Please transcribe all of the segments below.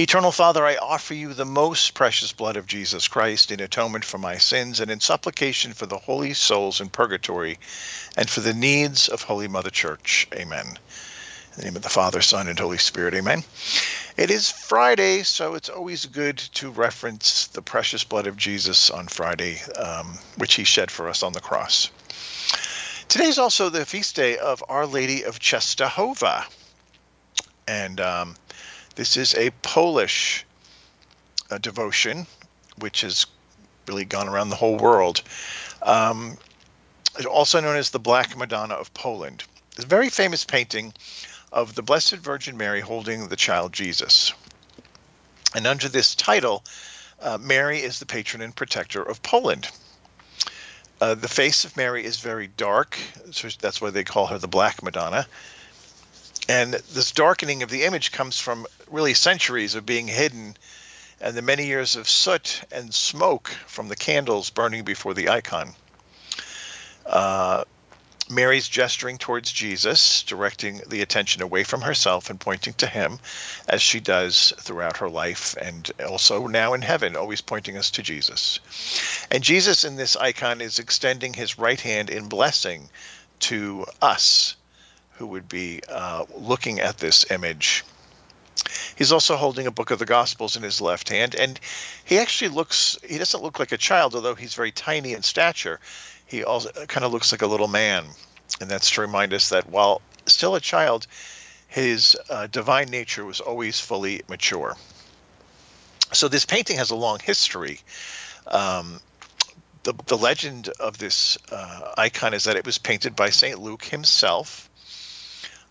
Eternal Father, I offer you the most precious blood of Jesus Christ in atonement for my sins and in supplication for the holy souls in purgatory and for the needs of Holy Mother Church. Amen. In the name of the Father, Son, and Holy Spirit. Amen. It is Friday, so it's always good to reference the precious blood of Jesus on Friday, um, which he shed for us on the cross. Today is also the feast day of Our Lady of Czestochowa. And um, this is a Polish uh, devotion, which has really gone around the whole world. Um, also known as the Black Madonna of Poland. It's a very famous painting of the Blessed Virgin Mary holding the child Jesus. And under this title, uh, Mary is the patron and protector of Poland. Uh, the face of Mary is very dark, so that's why they call her the Black Madonna. And this darkening of the image comes from really centuries of being hidden and the many years of soot and smoke from the candles burning before the icon. Uh, Mary's gesturing towards Jesus, directing the attention away from herself and pointing to him, as she does throughout her life and also now in heaven, always pointing us to Jesus. And Jesus in this icon is extending his right hand in blessing to us who would be uh, looking at this image. He's also holding a book of the Gospels in his left hand, and he actually looks, he doesn't look like a child, although he's very tiny in stature he also kind of looks like a little man. And that's to remind us that while still a child, his uh, divine nature was always fully mature. So this painting has a long history. Um, the, the legend of this uh, icon is that it was painted by St. Luke himself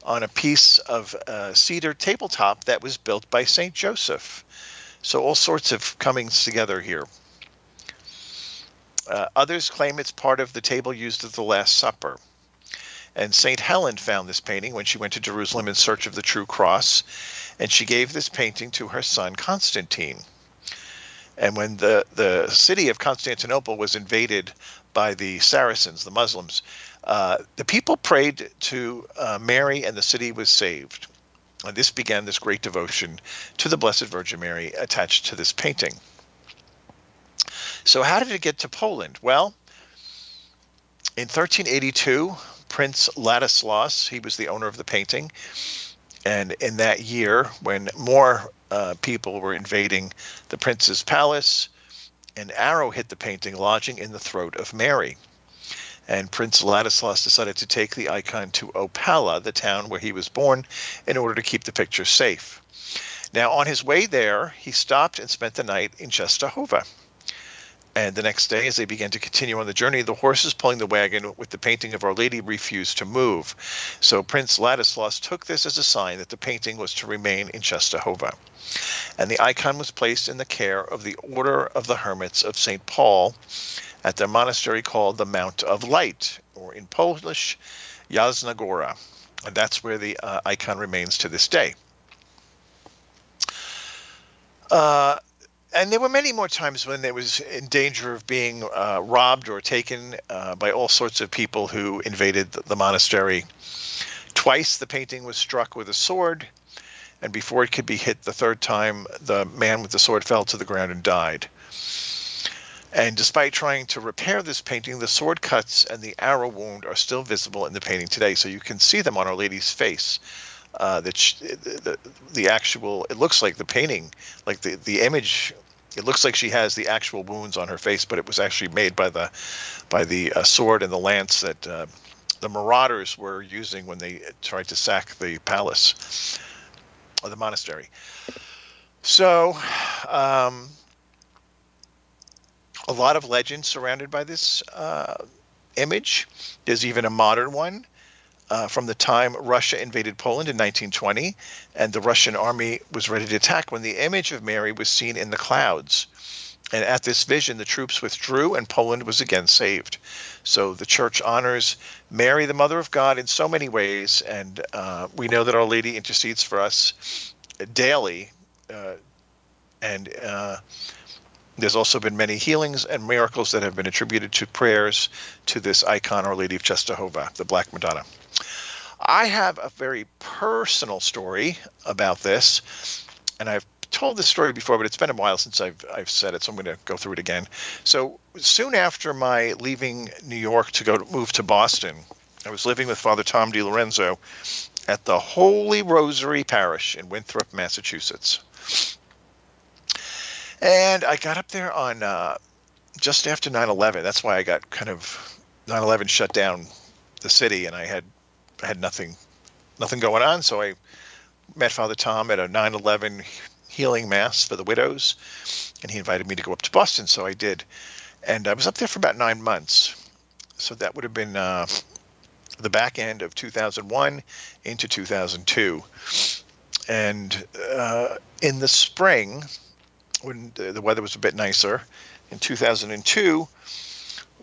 on a piece of uh, cedar tabletop that was built by St. Joseph. So all sorts of comings together here. Uh, others claim it's part of the table used at the Last Supper. And St. Helen found this painting when she went to Jerusalem in search of the true cross, and she gave this painting to her son Constantine. And when the, the city of Constantinople was invaded by the Saracens, the Muslims, uh, the people prayed to uh, Mary, and the city was saved. And this began this great devotion to the Blessed Virgin Mary attached to this painting. So, how did it get to Poland? Well, in 1382, Prince Ladislaus, he was the owner of the painting. And in that year, when more uh, people were invading the prince's palace, an arrow hit the painting, lodging in the throat of Mary. And Prince Ladislaus decided to take the icon to Opala, the town where he was born, in order to keep the picture safe. Now, on his way there, he stopped and spent the night in Czestochowa. And the next day, as they began to continue on the journey, the horses pulling the wagon with the painting of Our Lady refused to move. So Prince Ladislaus took this as a sign that the painting was to remain in Czestochowa. And the icon was placed in the care of the Order of the Hermits of St. Paul at their monastery called the Mount of Light, or in Polish, Jasna Gora. And that's where the uh, icon remains to this day. Uh, and there were many more times when it was in danger of being uh, robbed or taken uh, by all sorts of people who invaded the, monastery. Twice the painting was struck with a sword, and before it could be hit the third time, the man with the sword fell to the ground and died. And despite trying to repair this painting, the sword cuts and the arrow wound are still visible in the painting today. So you can see them on Our Lady's face. Uh, the, the, the actual it looks like the painting like the the image it looks like she has the actual wounds on her face but it was actually made by the by the uh, sword and the lance that uh, the marauders were using when they tried to sack the palace or the monastery. So um, a lot of legends surrounded by this uh, image. There's even a modern one uh, from the time Russia invaded Poland in 1920 and the Russian army was ready to attack when the image of Mary was seen in the clouds. And at this vision, the troops withdrew and Poland was again saved. So the church honors Mary, the Mother of God, in so many ways. And uh, we know that Our Lady intercedes for us daily. Uh, and uh, there's also been many healings and miracles that have been attributed to prayers to this icon, Our Lady of Czestochowa, the Black Madonna. I have a very personal story about this, and I've told this story before, but it's been a while since I've I've said it, so I'm going to go through it again. So soon after my leaving New York to go to move to Boston, I was living with Father Tom DiLorenzo at the Holy Rosary Parish in Winthrop, Massachusetts. And I got up there on uh, just after 9/11. That's why I got kind of 9/11 shut down the city, and I had had nothing nothing going on. So I met Father Tom at a 9/11 healing mass for the widows, and he invited me to go up to Boston. So I did, and I was up there for about nine months. So that would have been uh, the back end of 2001 into 2002, and uh, in the spring when the, the weather was a bit nicer in 2002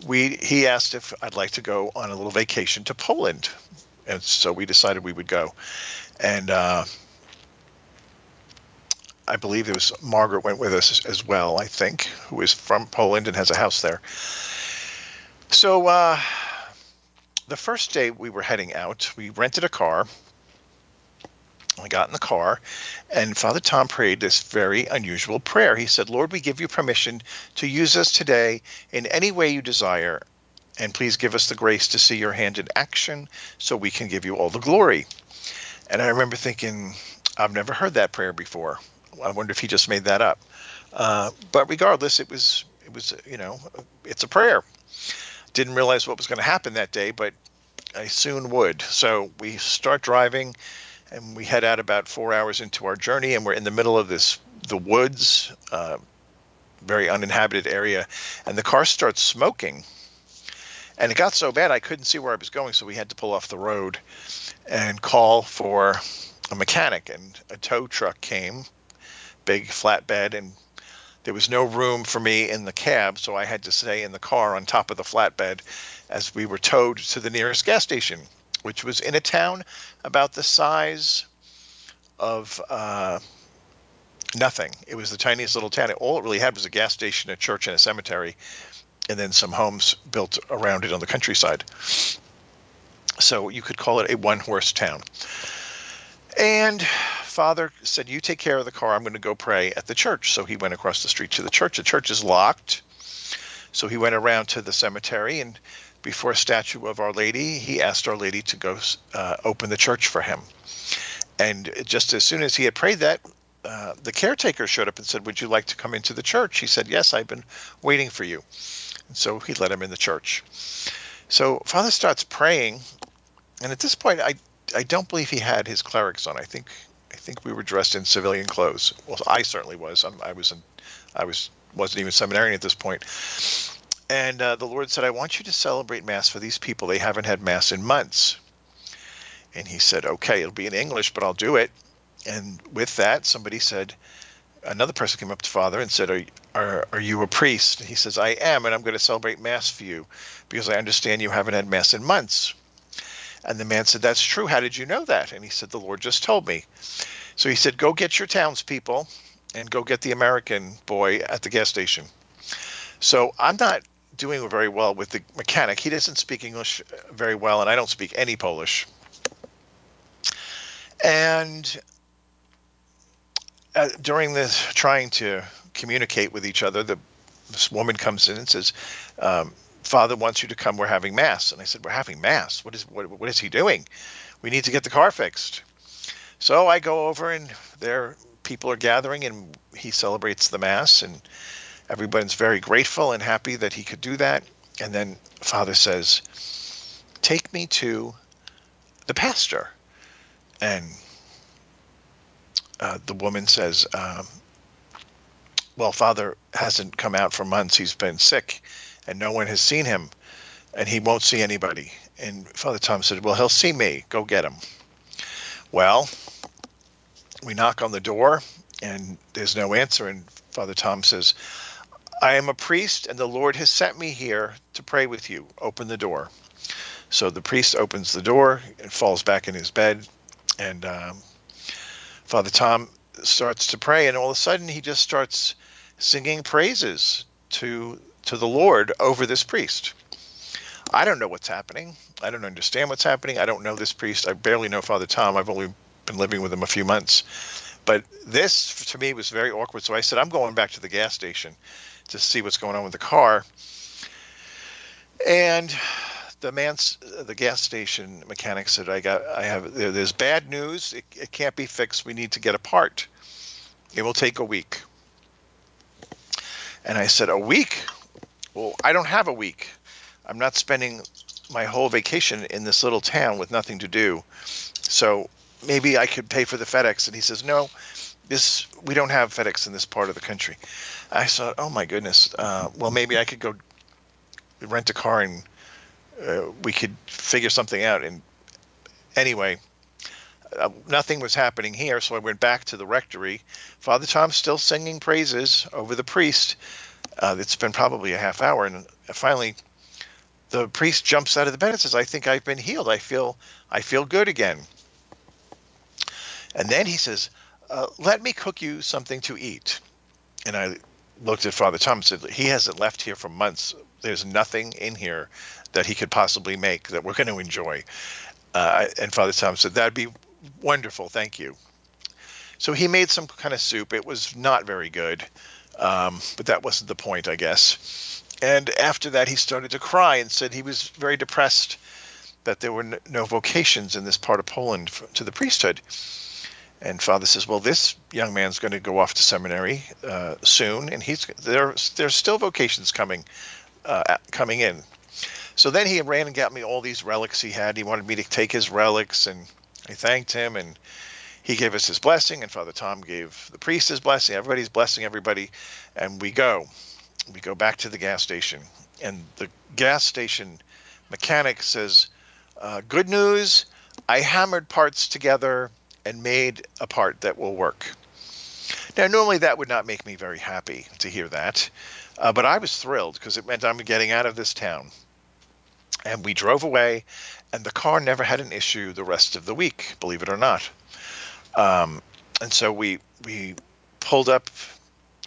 we he asked if I'd like to go on a little vacation to Poland, and so we decided we would go. And uh, I believe it was Margaret went with us as well. I think who is from Poland and has a house there. So uh, the first day we were heading out, we rented a car I got in the car, and Father Tom prayed this very unusual prayer. He said, Lord, we give you permission to use us today in any way you desire, and please give us the grace to see your hand in action so we can give you all the glory. And I remember thinking, I've never heard that prayer before. I wonder if he just made that up. Uh, but regardless, it was it was you know it's a prayer. Didn't realize what was going to happen that day, but I soon would. So we start driving and we head out about four hours into our journey, and we're in the middle of this the woods, uh, very uninhabited area, and the car starts smoking. And it got so bad I couldn't see where I was going, so we had to pull off the road and call for a mechanic. And a tow truck came, big flatbed, and there was no room for me in the cab, so I had to stay in the car on top of the flatbed as we were towed to the nearest gas station which was in a town about the size of uh, nothing. It was the tiniest little town. All it really had was a gas station, a church, and a cemetery, and then some homes built around it on the countryside. So you could call it a one horse town. And father said, You take care of the car. I'm going to go pray at the church. So he went across the street to the church. The church is locked. So he went around to the cemetery and before a statue of Our Lady, he asked Our Lady to go uh, open the church for him. And just as soon as he had prayed that, uh, the caretaker showed up and said, Would you like to come into the church? He said, Yes, I've been waiting for you. And so he let him in the church. So Father starts praying, and at this point, I I don't believe he had his clerics on. I think I think we were dressed in civilian clothes. Well, I certainly was. I'm, I was in, I was wasn't even seminarian at this point. And uh, the Lord said, I want you to celebrate Mass for these people. They haven't had Mass in months. And he said, Okay, it'll be in English, but I'll do it. And with that, somebody said, another person came up to Father and said, Are, are, are you a priest? And he says, I am, and I'm going to celebrate Mass for you because I understand you haven't had Mass in months. And the man said, That's true. How did you know that? And he said, The Lord just told me. So he said, Go get your townspeople and go get the American boy at the gas station. So I'm not doing very well with the mechanic. He doesn't speak English very well, and I don't speak any Polish. And uh, during this trying to communicate with each other, the this woman comes in and says, um, "Father wants you to come. We're having mass." And I said, "We're having mass. What is what, what is he doing? We need to get the car fixed." So I go over, and there people are gathering, and he celebrates the mass and Everyone's very grateful and happy that he could do that. And then Father says, Take me to the pastor. And uh, the woman says, um, Well, Father hasn't come out for months. He's been sick, and no one has seen him, and he won't see anybody. And Father Tom said, Well, he'll see me. Go get him. Well, we knock on the door, and there's no answer. And Father Tom says, I am a priest, and the Lord has sent me here to pray with you. Open the door. So the priest opens the door and falls back in his bed, and um, Father Tom starts to pray, and all of a sudden he just starts singing praises to to the Lord over this priest. I don't know what's happening. I don't understand what's happening. I don't know this priest. I barely know Father Tom. I've only been living with him a few months. But this, to me, was very awkward. So I said, I'm going back to the gas station to see what's going on with the car. And the man, the gas station mechanic said, "I got, I have, there's bad news. It, it can't be fixed. We need to get a part. It will take a week." And I said, "A week? Well, I don't have a week. I'm not spending my whole vacation in this little town with nothing to do. So maybe I could pay for the FedEx." And he says, "No, this we don't have FedEx in this part of the country." I thought, "Oh my goodness. Uh, well, maybe I could go rent a car and uh, we could figure something out." And anyway. Uh, nothing was happening here, so I went back to the rectory. Father Tom's still singing praises over the priest. Uh, it's been probably a half hour, and finally, the priest jumps out of the bed and says, "I think I've been healed. I feel, I feel good again." And then he says, uh, "Let me cook you something to eat." And I looked at Father Tom and said, "He hasn't left here for months. There's nothing in here that he could possibly make that we're going to enjoy." Uh, and Father Tom said, "That'd be wonderful. Thank you." So he made some kind of soup. It was not very good, um, but that wasn't the point, I guess. And after that, he started to cry and said he was very depressed that there were no vocations in this part of Poland to the priesthood. And Father says, "Well, this young man's going to go off to seminary uh, soon, and he's there. There's still vocations coming, uh, coming in." So then he ran and got me all these relics he had. He wanted me to take his relics, and I thanked him, and he gave us his blessing, and Father Tom gave the priest his blessing. Everybody's blessing everybody, and we go. We go back to the gas station, and the gas station mechanic says, uh, "Good news! I hammered parts together and made a part that will work." Now, normally that would not make me very happy to hear that, uh, but I was thrilled because it meant I'm getting out of this town. And we drove away, and the car never had an issue the rest of the week, believe it or not. Um, and so we we pulled up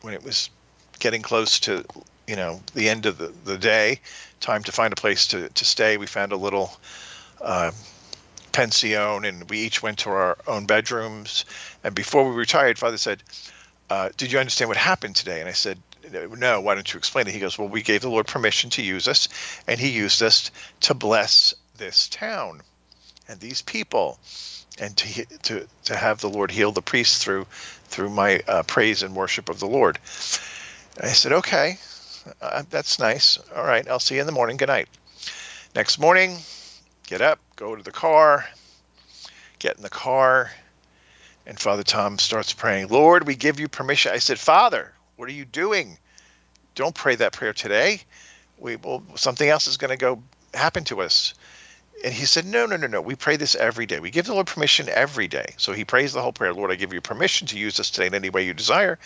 when it was getting close to you know the end of the, the day, time to find a place to, to stay. We found a little uh, pension, and we each went to our own bedrooms. And before we retired, Father said, uh, "Did you understand what happened today?" And I said, "No. Why don't you explain it?" He goes, "Well, we gave the Lord permission to use us, and He used us to bless this town and these people." and to to to have the Lord heal the priest through through my uh, praise and worship of the Lord. I said, okay, uh, that's nice. All right, I'll see you in the morning. Good night. Next morning, get up, go to the car, get in the car, and Father Tom starts praying. Lord, we give you permission. I said, Father, what are you doing? Don't pray that prayer today. We well, something else is going to go happen to us. And he said, No, no, no, no. We pray this every day. We give the Lord permission every day. So he prays the whole prayer Lord, I give you permission to use us today in any way you desire.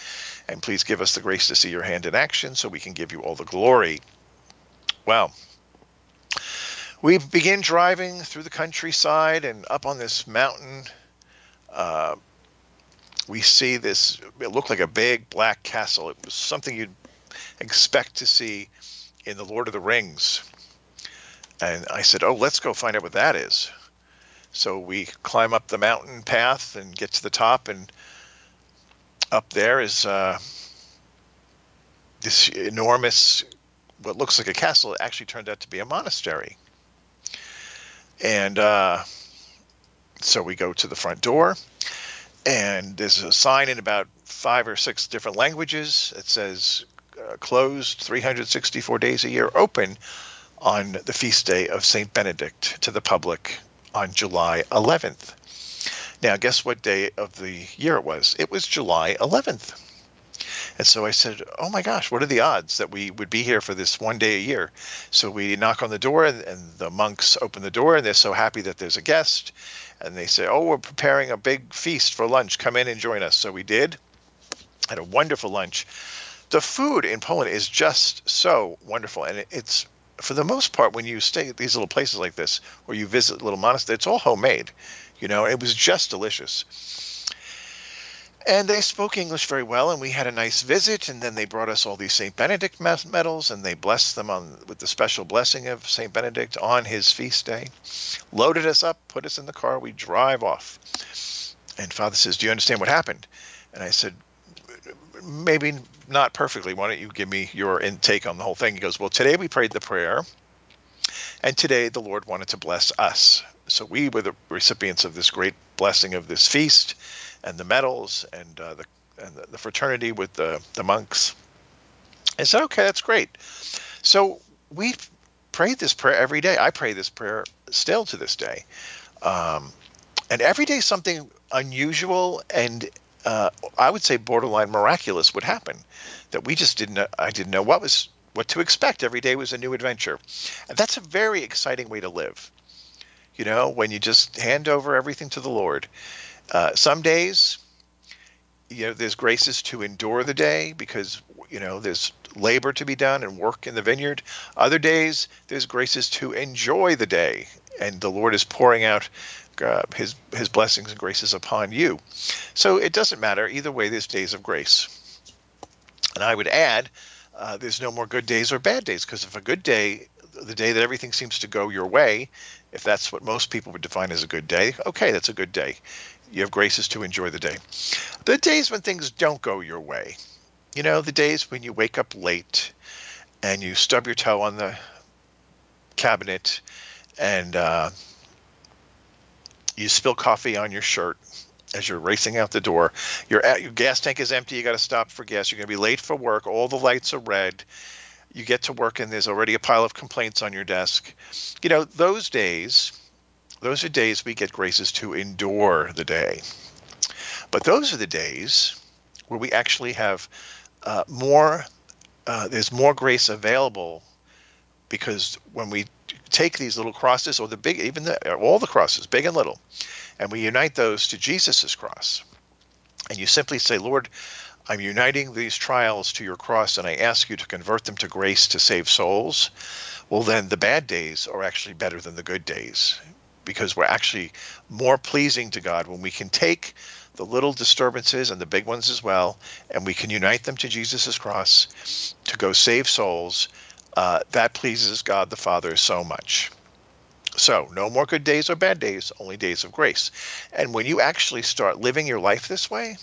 And please give us the grace to see your hand in action so we can give you all the glory. Well, we begin driving through the countryside and up on this mountain. Uh, we see this, it looked like a big black castle. It was something you'd expect to see in The Lord of the Rings and I said, Oh, let's go find out what that is. So we climb up the mountain path and get to the top, and up there is uh, this enormous, what looks like a castle. It actually turned out to be a monastery. And uh, so we go to the front door, and there's a sign in about five or six different languages. It says uh, closed 364 days a year, open on the feast day of St. Benedict to the public on July 11th. Now, guess what day of the year it was? It was July 11th. And so I said, Oh my gosh, what are the odds that we would be here for this one day a year? So we knock on the door, and, the monks open the door, and they're so happy that there's a guest. And they say, Oh, we're preparing a big feast for lunch. Come in and join us. So we did. Had a wonderful lunch the food in Poland is just so wonderful, and it's for the most part when you stay at these little places like this or you visit little monasteries, it's all homemade. You know, it was just delicious. And they spoke English very well, and we had a nice visit. And then they brought us all these Saint Benedict medals, and they blessed them on with the special blessing of Saint Benedict on his feast day. Loaded us up, put us in the car, we drive off. And Father says, "Do you understand what happened?" And I said, "Maybe not perfectly. Why don't you give me your intake on the whole thing?" He goes, "Well, today we prayed the prayer, and today the Lord wanted to bless us. So we were the recipients of this great blessing of this feast." and the medals and uh, the and the fraternity with the the monks. I said, okay, that's great. So we prayed this prayer every day. I pray this prayer still to this day, um, and every day something unusual and uh, I would say borderline miraculous would happen that we just didn't. I didn't know what was what to expect. Every day was a new adventure, and that's a very exciting way to live. You know, when you just hand over everything to the Lord uh, some days, you know, there's graces to endure the day because you know there's labor to be done and work in the vineyard. Other days, there's graces to enjoy the day, and the Lord is pouring out uh, His His blessings and graces upon you. So it doesn't matter either way. There's days of grace, and I would add, uh, there's no more good days or bad days because if a good day, the day that everything seems to go your way, if that's what most people would define as a good day, okay, that's a good day you have graces to enjoy the day. The days when things don't go your way, you know, the days when you wake up late and you stub your toe on the cabinet and uh, you spill coffee on your shirt as you're racing out the door. Your, your gas tank is empty. You got to stop for gas. You're going to be late for work. All the lights are red. You get to work and there's already a pile of complaints on your desk. You know, those days those are days we get graces to endure the day. But those are the days where we actually have uh, more, uh, there's more grace available because when we take these little crosses or the big, even the, all the crosses, big and little, and we unite those to Jesus's cross, and you simply say, Lord, I'm uniting these trials to your cross and I ask you to convert them to grace to save souls. Well, then the bad days are actually better than the good days because we're actually more pleasing to God when we can take the little disturbances and the big ones as well, and we can unite them to Jesus' cross to go save souls. Uh, that pleases God the Father so much. So, no more good days or bad days, only days of grace. And when you actually start living your life this way,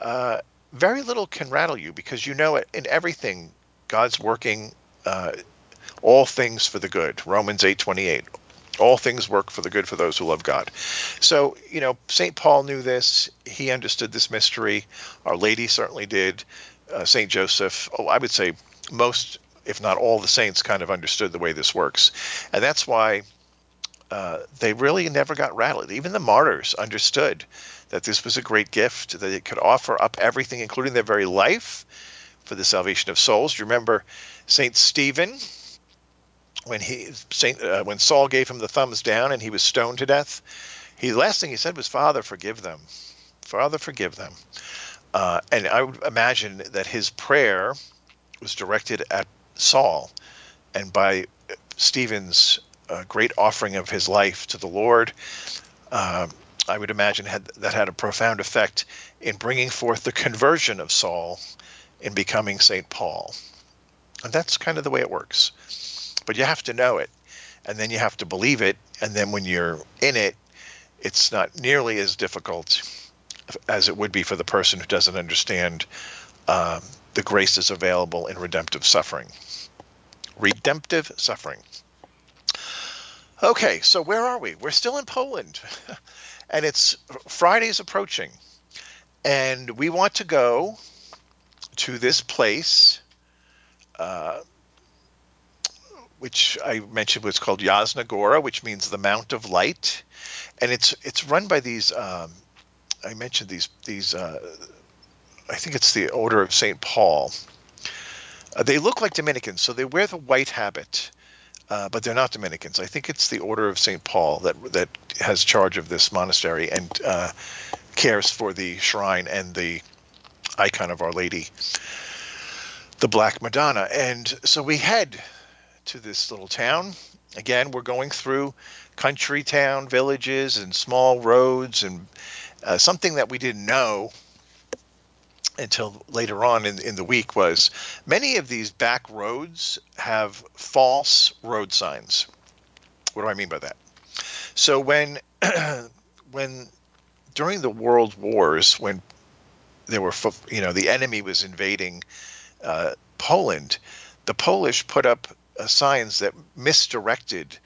uh, very little can rattle you because you know it in everything God's working uh, all things for the good. Romans 8:28 all things work for the good for those who love God. So, you know, St. Paul knew this. He understood this mystery. Our Lady certainly did. Uh, St. Joseph, oh, I would say most, if not all, the saints kind of understood the way this works. And that's why uh, they really never got rattled. Even the martyrs understood that this was a great gift, that it could offer up everything, including their very life, for the salvation of souls. You remember St. Stephen, when he Saint uh, when Saul gave him the thumbs down and he was stoned to death, he the last thing he said was, "Father, forgive them, Father, forgive them." Uh, and I would imagine that his prayer was directed at Saul, and by Stephen's uh, great offering of his life to the Lord, uh, I would imagine had that had a profound effect in bringing forth the conversion of Saul in becoming Saint Paul. And that's kind of the way it works. But you have to know it and then you have to believe it and then when you're in it it's not nearly as difficult as it would be for the person who doesn't understand um, the graces available in redemptive suffering. Redemptive suffering. Okay so where are we? We're still in poland and it's friday's approaching and we want to go to this place uh, which I mentioned was called Jasna Gora, which means the Mount of Light, and it's it's run by these. Um, I mentioned these these. Uh, I think it's the Order of Saint Paul. Uh, they look like Dominicans, so they wear the white habit, uh, but they're not Dominicans. I think it's the Order of Saint Paul that that has charge of this monastery and uh, cares for the shrine and the icon of Our Lady. the Black Madonna. And so we head to this little town. Again, we're going through country town villages and small roads and uh, something that we didn't know until later on in, in the week was many of these back roads have false road signs. What do I mean by that? So when when during the world wars when there were you know the enemy was invading uh, Poland, the Polish put up uh, signs that misdirected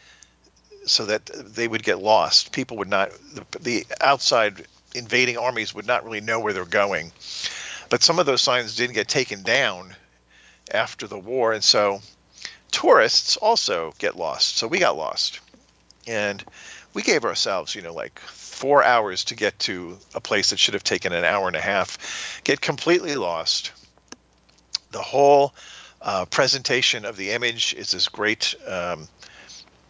so that they would get lost. People would not the, the outside invading armies would not really know where they're going. But some of those signs didn't get taken down after the war, and so tourists also get lost. So we got lost, and we gave ourselves, you know, like four hours to get to a place that should have taken an hour and a half. Get completely lost. The whole uh, presentation of the image is this great um,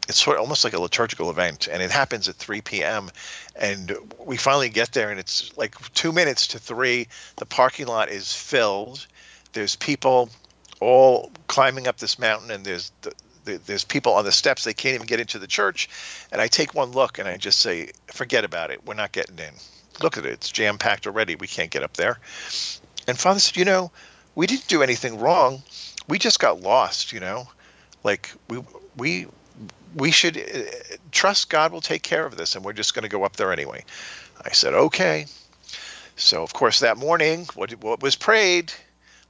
it's sort of almost like a liturgical event and it happens at 3 p.m and we finally get there and it's like two minutes to three the parking lot is filled there's people all climbing up this mountain and there's the, there's people on the steps they can't even get into the church and i take one look and i just say forget about it we're not getting in look at it it's jam packed already we can't get up there and father said you know we didn't do anything wrong we just got lost you know like we we we should uh, trust God will take care of this, and we're just going to go up there anyway. I said, okay. So, of course, that morning, what, what was prayed?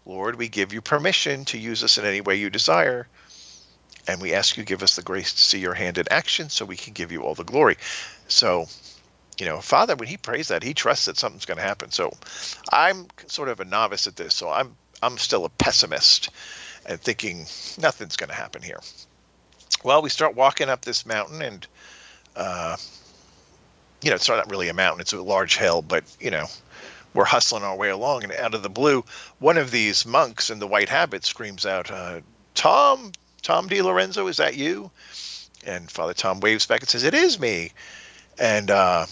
Lord, we give you permission to use us in any way you desire. And we ask you give us the grace to see your hand in action so we can give you all the glory. So, you know, Father, when he prays that, he trusts that something's going to happen. So I'm sort of a novice at this. So I'm I'm still a pessimist and thinking nothing's going to happen here. Well, we start walking up this mountain, and uh, you know, it's not really a mountain; it's a large hill, but you know, we're hustling our way along, and out of the blue, one of these monks in the white habit screams out, uh, "Tom, Tom Di Lorenzo, is that you?" And Father Tom waves back and says, "It is me." And uh,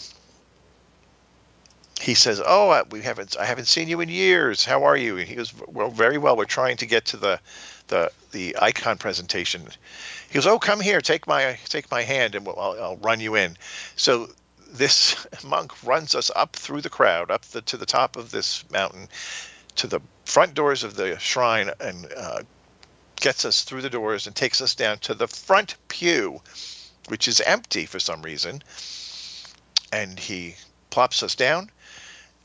he says, "Oh, we haven't I haven't seen you in years. How are you?" And he goes, "Well, very well. We're trying to get to the the the icon presentation." He goes, "Oh, come here, take my take my hand, and we'll, I'll, I'll run you in." So this monk runs us up through the crowd, up the, to the top of this mountain, to the front doors of the shrine, and uh, gets us through the doors and takes us down to the front pew, which is empty for some reason. And he plops us down.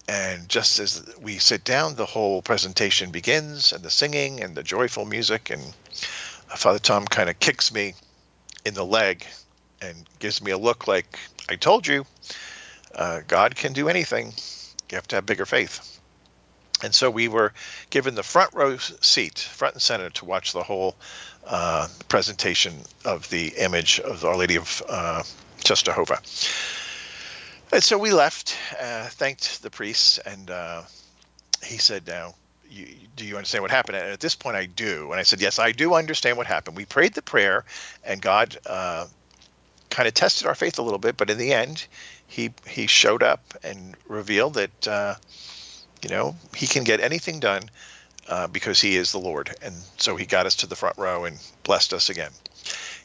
And just as we sit down, the whole presentation begins, and the singing and the joyful music. And Father Tom kind of kicks me in the leg and gives me a look like, I told you, uh, God can do anything. You have to have bigger faith. And so we were given the front row seat, front and center, to watch the whole uh, presentation of the image of Our Lady of uh, Czestochowa. And so we left, uh, thanked the priests, and uh, he said, Now, you, do you understand what happened? And at this point, I do. And I said, yes, I do understand what happened. We prayed the prayer, and God uh, kind of tested our faith a little bit. But in the end, he he showed up and revealed that uh, you know he can get anything done uh, because he is the Lord. And so he got us to the front row and blessed us again.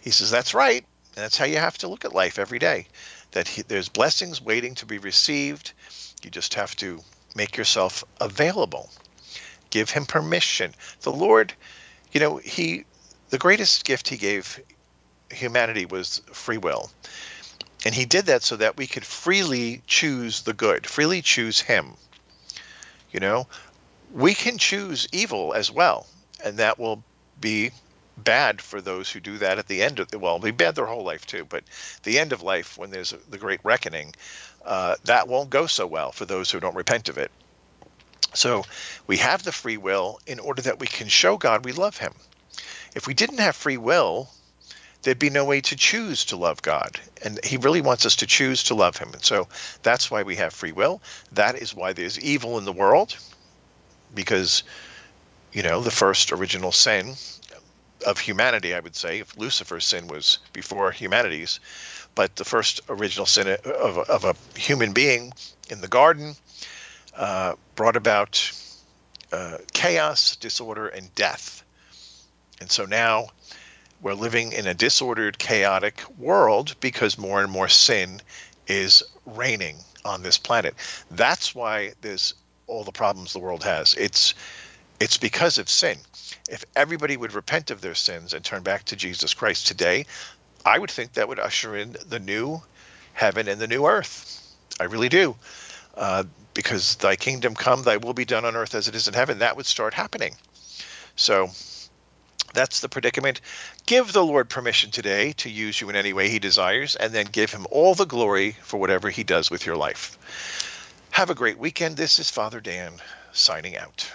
He says, that's right. And that's how you have to look at life every day. That he, there's blessings waiting to be received. You just have to make yourself available give him permission. The Lord, you know, he the greatest gift he gave humanity was free will. And he did that so that we could freely choose the good, freely choose him. You know, we can choose evil as well, and that will be bad for those who do that at the end of the well, be bad their whole life too, but the end of life when there's the great reckoning, uh, that won't go so well for those who don't repent of it. So we have the free will in order that we can show God we love him. If we didn't have free will, there'd be no way to choose to love God. And he really wants us to choose to love him. And so that's why we have free will. That is why there's evil in the world, because, you know, the first original sin of humanity, I would say, if Lucifer's sin was before humanity's, but the first original sin of, of a human being in the garden uh, brought about uh, chaos, disorder, and death. And so now we're living in a disordered, chaotic world because more and more sin is reigning on this planet. That's why there's all the problems the world has. It's it's because of sin. If everybody would repent of their sins and turn back to Jesus Christ today, I would think that would usher in the new heaven and the new earth. I really do. Uh, because thy kingdom come, thy will be done on earth as it is in heaven. That would start happening. So that's the predicament. Give the Lord permission today to use you in any way he desires, and then give him all the glory for whatever he does with your life. Have a great weekend. This is Father Dan signing out.